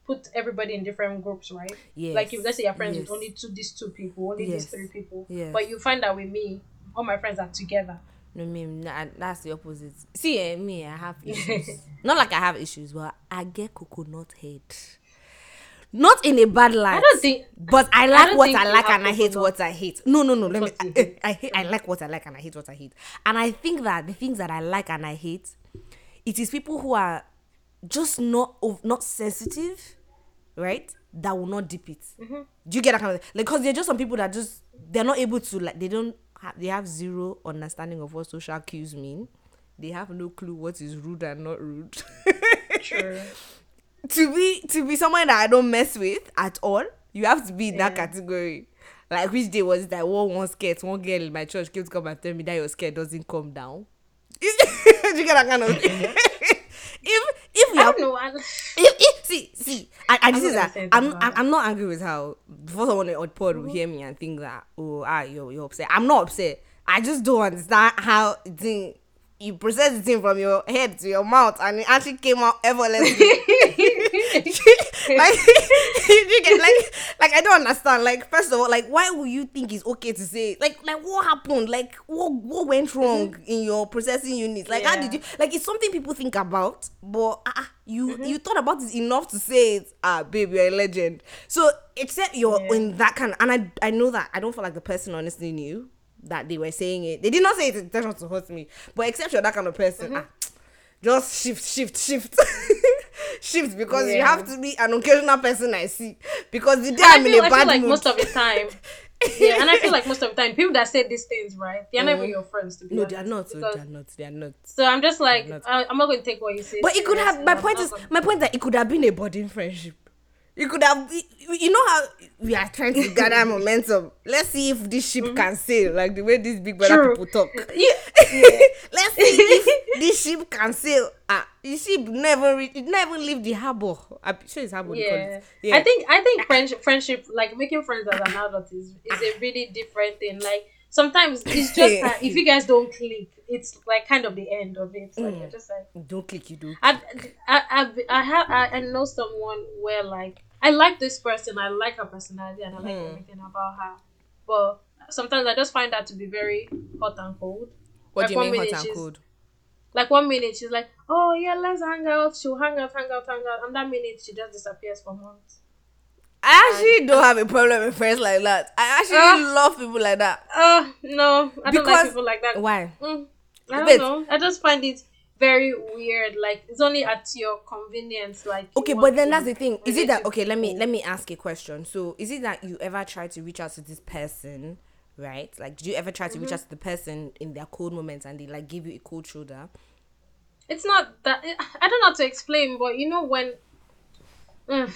put everybody in different groups, right? Yes. Like if let's say you're friends yes. with only two, these two people, only Yes. these three people, Yes. but you find that with me, all my friends are together. No, me, nah, that's the opposite. See, eh, me, I have issues. Not like I have issues, but I get coconut head. Not in a bad light. I don't think- But I like don't what I like and I hate what I hate. No, no, no. Let me. I, hate. I hate. I like what I like and I hate what I hate. And I think that the things that I like and I hate, it is people who are just not of not sensitive, right? That will not dip it. Mm-hmm. Do you get that kind of like? Because they're just some people that just they're not able to like they don't have they have zero understanding of what social cues mean. They have no clue what is rude and not rude. True. to be to be someone that I don't mess with at all, you have to be in that category. Like which day was it that wore one skirt, one girl in my church came to come and tell me that your skirt doesn't come down. Do you get that kind of thing? if if we I don't know. I, if, if see see I, I I'm this not is that I'm, I'm. I'm not angry with how before someone on pod will hear me and think that oh ah you're you're upset. I'm not upset. I just don't understand how thing you process the thing from your head to your mouth and it actually came out effortlessly. like you get like like I don't understand. Like first of all, like why would you think it's okay to say like like what happened? Like what what went wrong in your processing unit? Like how did you like it's something people think about, but ah you you thought about it enough to say it. Ah, babe, you're a legend. So except you're Yeah. in that kind, and I I know that I don't feel like the person honestly knew that they were saying it. They did not say it in intention to hurt me, but except you're that kind of person. Ah, just shift, shift, shift. shift because you have to be an occasional person I see. Because the day I'm in feel, a I bad feel like mood. most of the time. yeah, and I feel like most of the time, people that say these things, right? They're not even mm. your friends, to be no, honest. they are not. oh, because- They are not. They are not. So I'm just like, not. I, I'm not going to take what you say. But it could have. My point is, my point that it could have been a budding friendship. It could have. You know how we are trying to gather momentum. Let's see if this ship can sail like the way these big brother True. people talk. Yeah. Let's see if this ship can sail. Ah, the ship never re- it never leave the harbor. I'm sure it's harbor. they call yeah. I think I think friendship, friendship, like making friends as an adult is is a really different thing. Like sometimes it's just that if you guys don't click, it's like kind of the end of it. Like Mm. you're just like don't click. You do. I I I, I have I, I know someone where like I like this person, I like her personality, and I like Hmm. everything about her, but sometimes I just find that to be very hot and cold. What Like do you mean hot and cold? Like one minute she's like, "Oh yeah, let's hang out." She'll hang out, hang out, hang out, and that minute she just disappears for months. I actually don't have a problem with friends like that. I actually Ah. love people like that. Uh no, I don't like people like that. Why? Mm, I don't Wait. know. I just find it very weird. Like it's only at your convenience. Like Okay, but then that's the thing. Is it that okay? Let me let me ask a question. So, is it that you ever try to reach out to this person, right? Like, did you ever try to Mm-hmm. reach out to the person in their cold moments and they like give you a cold shoulder? It's not that I don't know how to explain, but you know when. Mm.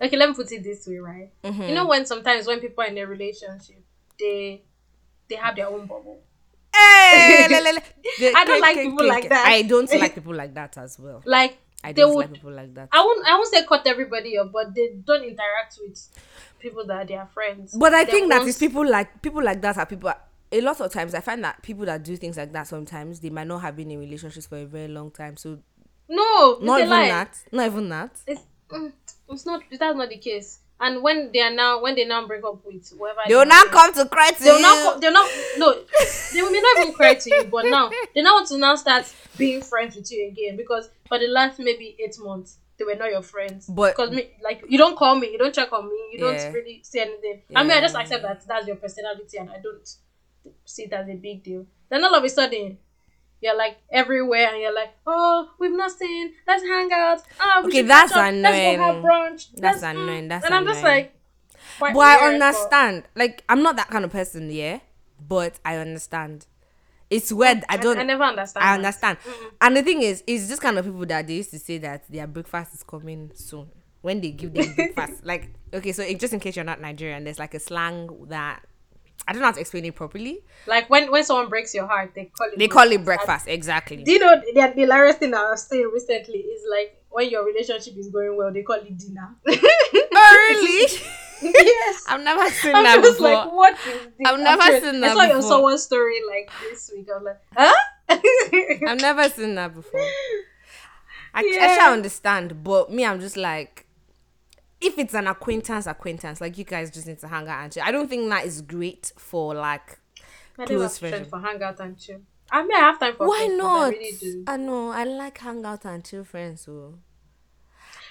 okay, let me put it this way, right? Mm-hmm. You know when sometimes when people are in a relationship, they they have their own bubble. Hey, le, le, le. The- I don't like people click. like that. I don't like people like that as well. Like I don't would like people like that. I won't I won't say cut everybody up, but they don't interact with people that they are their friends. But I Then think that is people like people like that are people. A lot of times, I find that people that do things like that sometimes they might not have been in relationships for a very long time. So No, not even lie. that. Not even that. It's, mm, it's not that's not the case. And when they are now when they now break up with whoever They will not come to cry to They'll you. not. They'll not. No, they may not even cry to you. But now they now want to now start being friends with you again because for the last maybe eight months they were not your friends. But- because me, like you don't call me, you don't check on me, you don't Yeah. really say anything. I mean, I just accept that that's your personality, and I don't see it as a big deal. Then all of a sudden. You're like everywhere, and you're like, "Oh, we've not seen. Let's hang out. We Okay, should that's up. Let's go have annoying. brunch. That's mm." annoying, that's and I'm just like, but I weird, understand. Like I'm not that kind of person, yeah. But I understand. It's weird. I don't. I never understand. I understand. And the thing is, it's just kind of people that they used to say that their breakfast is coming soon when they give them breakfast. Like, okay, so just in case you're not Nigerian, there's like a slang that I don't know how to explain it properly. Like when when someone breaks your heart, they call it. They call it And breakfast, exactly. Do you know the, the hilarious thing I've seen recently is like when your relationship is going well, they call it dinner. oh, really? yes. I've never seen I'm that just before. like, what is this? I've never I'm seen I that saw your before. someone's story like this week. I was like, huh? I've never seen that before. I, I Yeah. shall understand, but me, I'm just like, if it's an acquaintance, acquaintance, like you guys just need to hang out and chill. I don't think that is great for like I close friendship. for hangout and chill. I I have time for Why friends, not? I really. I know. I like hang out and chill friends. So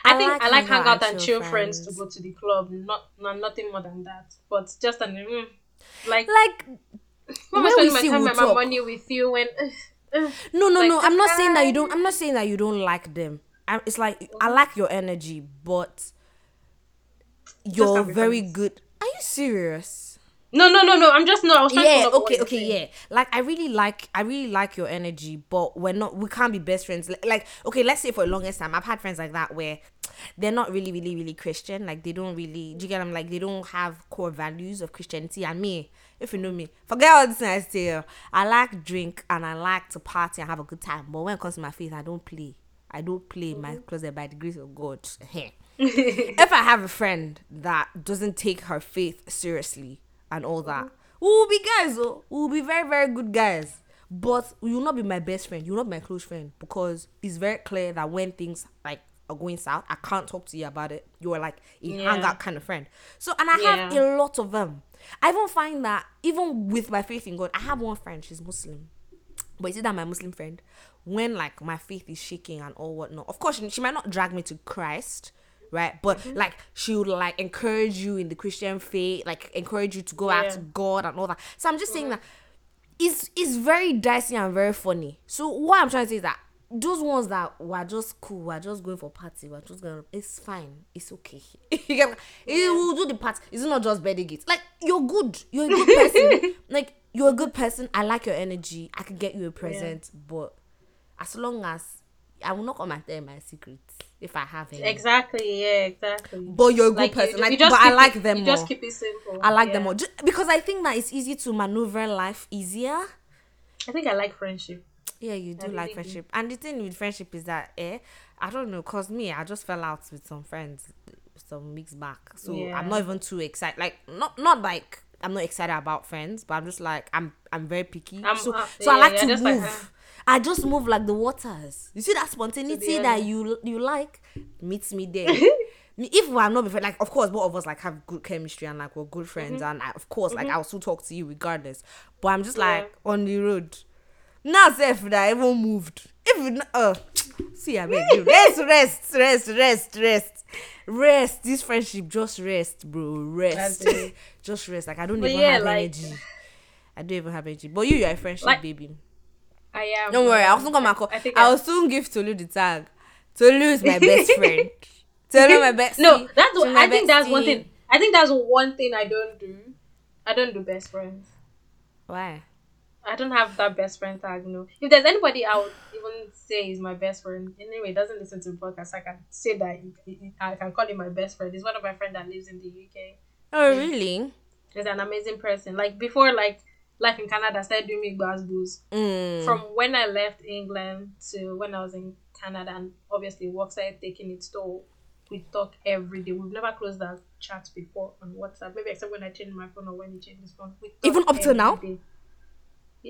I I think like I like hang hang out out and chill chill friends to go to the club. Not, not nothing more than that. But just an mm, like like, when we spend my time and my money with you when. no, no, Like, no. I'm not saying that you don't. I'm not saying that you don't like them. i it's like I like your energy, but you're very reasons. good. Are you serious? No, no, no, no. I'm just no. I was trying yeah follow up what okay okay yeah like i really like i really like your energy but we're not we can't be best friends like, like okay let's say for the longest time i've had friends like that where they're not really really really christian like they don't really do you get them like they don't have core values of christianity and me if you know me forget all this i say i like drink and i like to party and have a good time but when it comes to my faith i don't play I don't play in my closet by the grace of God. if I have a friend that doesn't take her faith seriously and all that, we will be guys. Oh, we will be very very good guys. But you will not be my best friend. You will not be my close friend because it's very clear that when things like are going south, I can't talk to you about it. You are like a Yeah. hangout kind of friend. So and I have Yeah. a lot of them. I even find that even with my faith in God, I have one friend. She's Muslim. But you see that my Muslim friend, when like my faith is shaking and all whatnot, of course she, she might not drag me to Christ, right? But Mm-hmm. like she would like encourage you in the Christian faith, like encourage you to go out Yeah. to God and all that. So I'm just saying that it's it's very dicey and very funny. So what I'm trying to say is that those ones that were just cool, we're just going for party, we're just going. It's fine. It's okay. you get, it will do the part. It's not just birthday gifts. Like you're good. You're a good person. like you're a good person. I like your energy. I could get you a present, but as long as I will not come and tell my secrets if I have any. Exactly. Yeah. Exactly. But you're a good Like, person. you like, just but I like it- them You more. just keep it simple. I like them more Ju- because I think that it's easy to maneuver life easier. I think I like friendship. Yeah, you do really like friendship. And the thing with friendship is that, eh, I don't know, cause me, I just fell out with some friends some weeks back. So Yeah. I'm not even too excited. Like not not like I'm not excited about friends, but I'm just like I'm I'm very picky. I'm- so uh, so I like yeah, to move. like, uh, I just move like the waters. You see that spontaneity that you you like meets me there. If we're not before, like of course both of us like have good chemistry and like we're good friends and I, of course like I'll still talk to you regardless. But I'm just Yeah. like on the road. Now self that I even moved. If uh see I beg you rest, rest, rest, rest, rest, rest. This friendship just rest, bro. Rest. Just rest. Like I don't But even yeah, have like- energy. I don't even have energy. But you, you're a friendship Like- baby. I am. Don't worry, I'll soon come and call. I think I'll I- soon give Tolu the tag. Tolu is my best friend. Tolu is my best. No, that's what, I think that's one thing. I think that's one thing I don't do. I don't do best friends. Why? I don't have that best friend tag. No, if there's anybody I would even say is my best friend, anyway, doesn't listen to the podcast, I can say that he- he- I can call him my best friend. He's one of my friends that lives in the UK. Oh really? He's an amazing person. Like before, like life in Canada, I started doing big bass booze. Mm. From when I left England to when I was in Canada, and obviously work started taking its toll. We talk every day. We've never closed that chat before on WhatsApp, maybe except when I changed my phone or when he changed his phone. We talk Even up till now? day.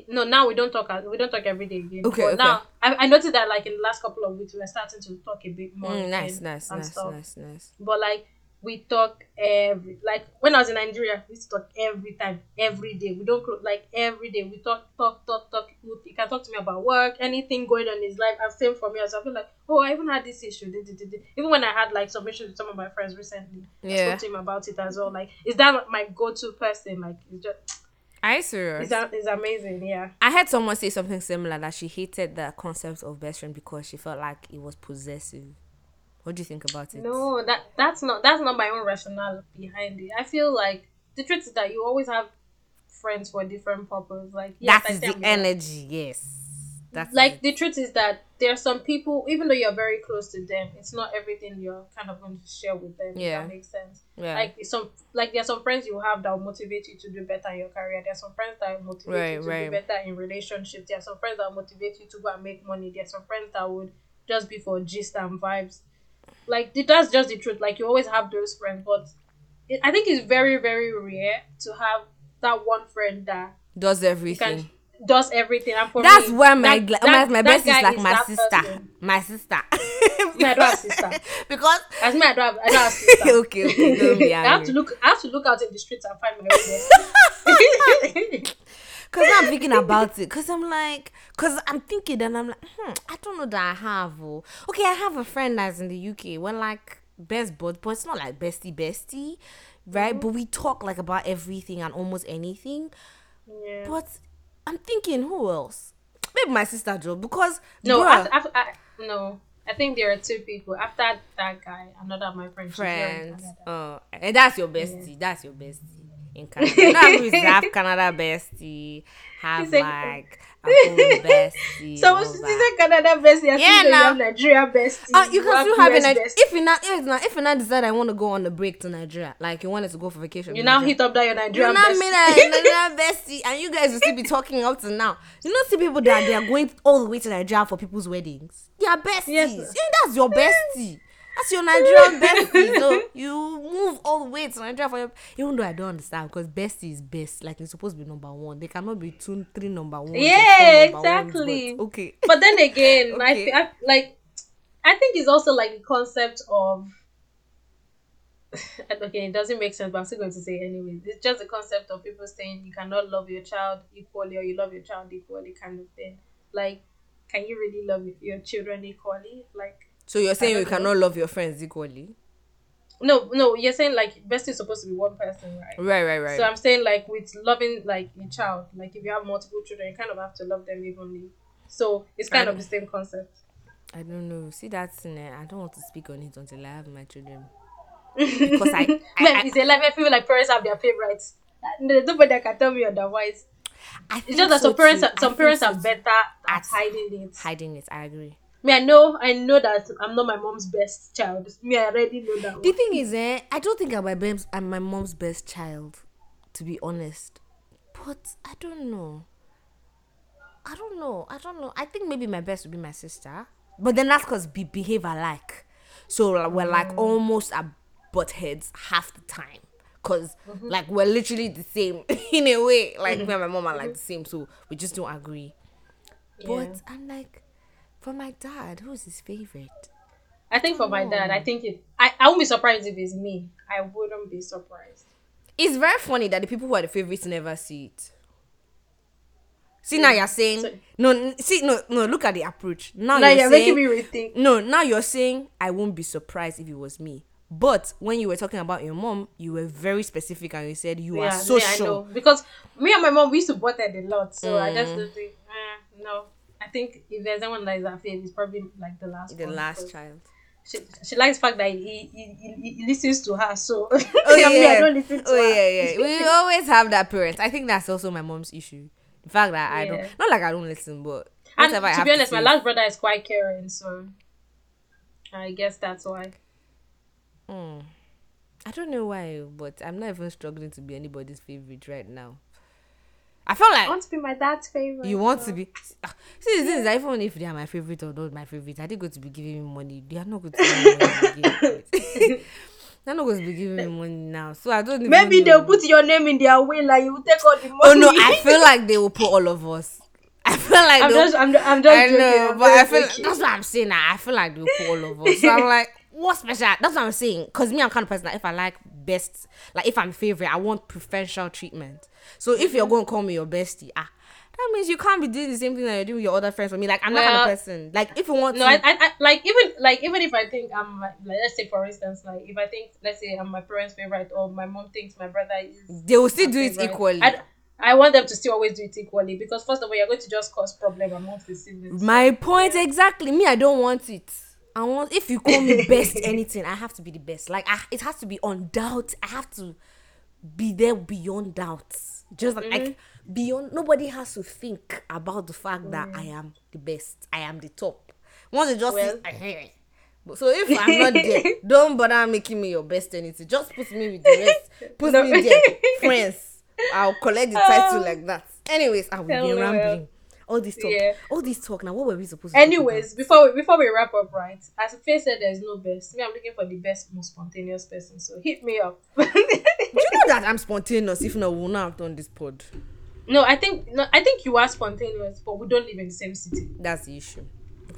No, now we don't talk. We don't talk every day again. Okay, okay. now I, I noticed that like in the last couple of weeks we're starting to talk a bit more. Mm, nice, nice, and nice, stuff. nice, nice. But like we talk every like when I was in Nigeria, we used to talk every time, every day. We don't close like every day. We talk, talk, talk, talk. You you can talk to me about work, anything going on in his life, and same for me. As I feel like, oh, I even had this issue. Even when I had like some issues with some of my friends recently, I spoke to him about it as well. Like, is that my go-to person? Like, it's just Are you serious? it's, it's amazing. Yeah. I heard someone say something similar that she hated the concept of best friend because she felt like it was possessive. What do you think about it? No, that that's not that's not my own rationale behind it. I feel like the truth is that you always have friends for different purposes. Like yes, that is the energy. Yes. That's like it. the truth is that there are some people, even though you're very close to them, it's not everything you're kind of going to share with them. Yeah. that makes sense. yeah. Like some, like there are some friends you have that will motivate you to do better in your career. There are some friends that will motivate Right, you to right. do better in relationships. There are some friends that will motivate you to go and make money. There are some friends that would just be for gist and vibes. Like that's just the truth. Like you always have those friends, but it, I think it's very, very rare to have that one friend that does everything. can does everything. And for That's me, where my that- gla- that- my, my best is like my that sister. My sister. My I don't have sister. because As me, I don't have, I don't have sister. okay, okay, I have to look. I have to look out in the streets and find my there. Cause I'm thinking about it. Cause I'm like, cause I'm thinking and I'm like, hmm, I don't know that I have. Oh. Okay, I have a friend that's in the UK. We're like best bud, but it's not like bestie bestie, right? But we talk like about everything and almost anything. yeah. But I'm thinking, who else? Maybe my sister Joe, because No, after, after, I, no. I think there are two people. After that guy, another my friends. she's here in friends. Oh, and that's your bestie. That's your bestie. In Canada. You know, I agree with have Canada bestie, have like- a bestie. So all she said Canada bestie. I Yeah, you now- have Nigeria bestie. Uh, you can still have a Nigeria. If you not, if not, if you not decide I want to go on the break to Nigeria, like you wanted to go for vacation. You now hit up that your You Nigerian know bestie. me that Nigerian bestie, and you guys will still be talking up to now. You know, see people that they are going all the way to Nigeria for people's weddings. They are besties. Yes. Yeah, that's your bestie. That's your Nigerian bestie. So you move all the way to Nigeria for your. Even though I don't understand, because bestie is best. Like it's supposed to be number one. They cannot be two, three number one. Yeah, exactly. okay. But then again, I, Okay. thi- I like I think it's also like the concept of okay, it doesn't make sense, but I'm still going to say it anyway. It's just the concept of people saying you cannot love your child equally or you love your child equally kind of thing. Like, can you really love your children equally? Like So you're saying you know. cannot love your friends equally? no, no, you're saying like best is supposed to be one person, right? Right, right, right. So I'm saying like with loving like a child, like if you have multiple children, you kind of have to love them evenly. So it's kind of the same concept. I don't know. See that thing? eh, I don't want to speak on it until I have my children. Because I, I, I, it's a life. I feel like parents have their favorites. Nobody can tell me otherwise. I It's just that so some parents, too. some parents so are better at At hiding it. hiding it. I agree. Me, I know, I know that I'm not my mom's best child. Me, I already know that. The One. thing is, eh, I don't think I'm my mom's, I'm my mom's best child, to be honest. But I don't know. I don't know. I don't know. I think maybe my best would be my sister. But then that's because we behave alike. So we're like mm. almost at butt heads half the time. because mm-hmm. like we're literally the same in a way. Like me and my mom are like mm-hmm. the same, so we just don't agree. But I'm like, for my dad, who's his favorite? I think for my dad, I think it. I, I won't be surprised if it's me. I wouldn't be surprised. It's very funny that the people who are the favorites never see it. See now you're saying So- no. n- See no no. Look at the approach. Now, Now you're, you're saying, making me rethink. No, now you're saying I won't be surprised if it was me. But when you were talking about your mom, you were very specific and you said you are so yeah, I sure. know because me and my mom we used to butted a lot, so I Mm. just don't think. Eh, no, I think if there's anyone that is her fave, it's probably like the last. The one, last child. She, she likes the fact that he, he, he, he- listens to her, so Oh I mean, I yeah. don't listen to oh her. yeah, yeah. We always have that parent. I think that's also my mom's issue. The fact that I don't, not like I don't listen, but And I to have be honest, my last brother is quite caring, so I guess that's why. Mm. I don't know why, but I'm not even struggling to be anybody's favorite right now. I feel I like want to be my dad's favorite. you want so- to be. Ah, See, the thing is, even if they are my favorite or not my favorite, are they going to be giving me money? They are not going to give me money. again. They're not going to be giving me money now, so I don't. Maybe they'll put your name in their will, like you will take all the money. Oh no, I feel like they will put all of us. I feel like I'm just, I'm, I'm just I joking. know, I'm but I feel joking. that's what I'm saying. I feel like they'll put all of us. So I'm like, what special? That's what I'm saying. Cause me, I'm kind of person that if I like best, like if I'm favorite, I want preferential treatment. So if you're going to call me your bestie, ah, that means you can't be doing the same thing that you're doing with your other friends for me. Like I'm that kind of person. Like if you want No, to, I, I, I like even like even if I think I'm like, let's say for instance like if I think let's say I'm my parents' favorite or my mom thinks my brother is they will still do it equally. I, I want them to still always do it equally because first of all you're going to just cause problem amongst the siblings. My point exactly. Me, I don't want it. I want if you call me best anything, I have to be the best. Like I, it has to be on doubt. I have to be there beyond doubts. Just like mm-hmm. beyond. Nobody has to think about the fact that I mm. am the best. I am the top. Once you just Well- say, but so if I'm not there, don't bother making me your best anything. Just put me with the rest. Put No. me there, friends. I'll collect the title like that. Anyways, I will be rambling. All this talk, Yeah. all this talk. Now, what were we supposed to? Anyways, before we, before we wrap up, right? As Fae said, there's no best. Me, I'm looking for the best, most spontaneous person. So hit me up. Do you know that I'm spontaneous? If not, we will not have done this pod. no, I think no, I think you are spontaneous, but we don't live in the same city. That's the issue.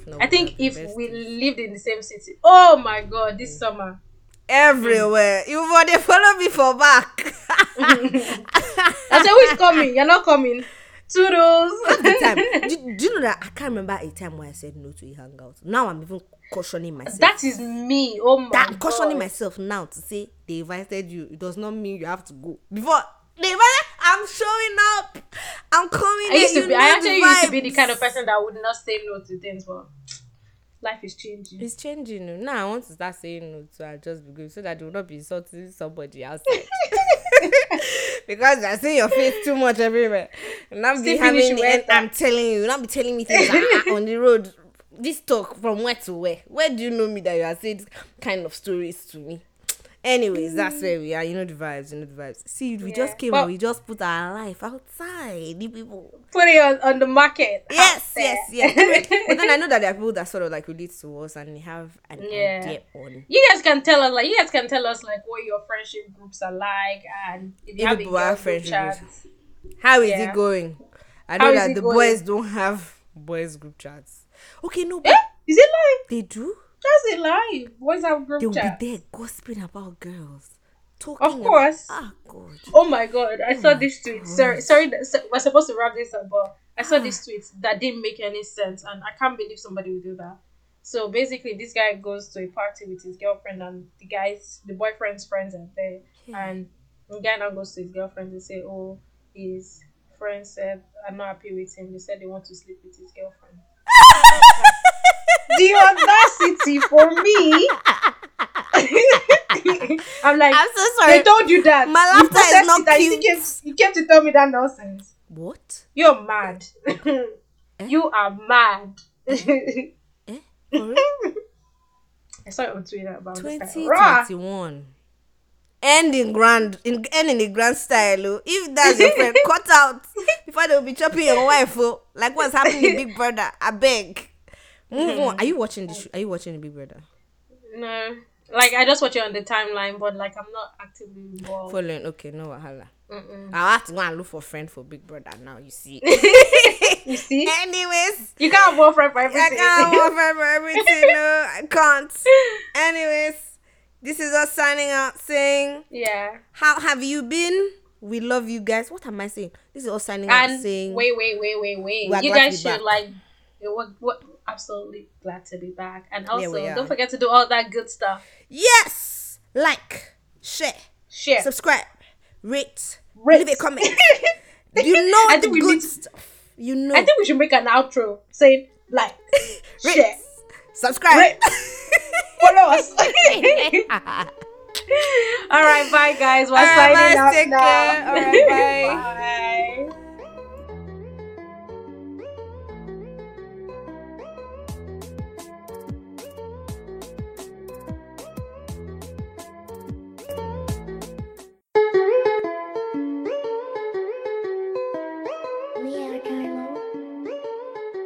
Not, I think if we lived in the same city, oh my god, this mm. summer. everywhere, you want to follow me for back. I said, who is coming? You're not coming. Toodles. the time. Do, do you know that I can't remember a time where I said no to a hangout. Now I'm even cautioning myself. that is me. Oh my that I'm cautioning myself now to say they invited you. It does not mean you have to go. Before they invited, I'm showing up. I'm coming. I used to be. I actually used to be the vibes. kind of person that would not say no to things, but life is changing. It's changing. oh. Now I want to start saying no to I just be good so that they will not be insulting somebody outside. because I see your face too much everywhere. And not be having the end, I'm telling you, not be telling me things on the road. This talk from where to where? Where do you know me that you are saying this kind of stories to me? Anyways, that's where we are. You know the vibes, you know the vibes. See, we Yeah. just came But- and we just put our life outside. The people. Put it on, on the market. Yes, yes, yes. but then I know that there are people that sort of like relate to us and they have an Yeah. idea on You guys can tell us, like, you guys can tell us, like, what your friendship groups are like, and if you If have people group friendship groups. How is Yeah. it going? I know that the going? boys don't have boys group chats. Okay, no, but Eh? Is it live? they do. Does it live? Boys have group They'll chat. be there gossiping about girls. Talking Of course. About, ah, God. Oh my god, I saw this tweet. God. Sorry, sorry, so- we're supposed to wrap this up, but I saw this tweet that didn't make any sense, and I can't believe somebody would do that. So basically, this guy goes to a party with his girlfriend, and the guys, the boyfriend's friends are there, Yeah. and the guy now goes to his girlfriend and say, "Oh, his friends said I'm not happy with him. They said they want to sleep with his girlfriend." the audacity for me. I'm like, I'm so sorry. they told you that. My laughter is not it cute. You came, you came to tell me that nonsense. What? You're mad. you are mad. Eh? I saw it on Twitter about this guy. 2021. End in grand, in end in the grand style. Oh. If that's your friend, cut out before they'll be chopping your wife. Oh. Like what's happening Big Brother? I beg. Move on. Are you mm. watching the? Sh- are you watching the Big Brother? No, like I just watch it on the timeline, but like I'm not actively involved. Following. Okay, no wahala. Mm-mm. I'll have to go and look for friend for Big Brother now. You see. You see, Anyways, you can't have friend for I everything. can't offer for everything. No, I can't. Anyways, this is us signing out saying, yeah, How have you been? We love you guys. What am I saying? This is us signing out saying, wait, wait, wait, wait, wait. You guys should back. like. What, what? Absolutely glad to be back, and also don't forget to do all that good stuff. Yes! Like, share, Share. subscribe, rate, Rate. leave a comment. you know I think we good need- stuff. You know. I think we should make an outro saying like, Rate, share, subscribe. Rate. follow us. all right, bye guys. We're All right, signing bye, out now. All right, bye. bye.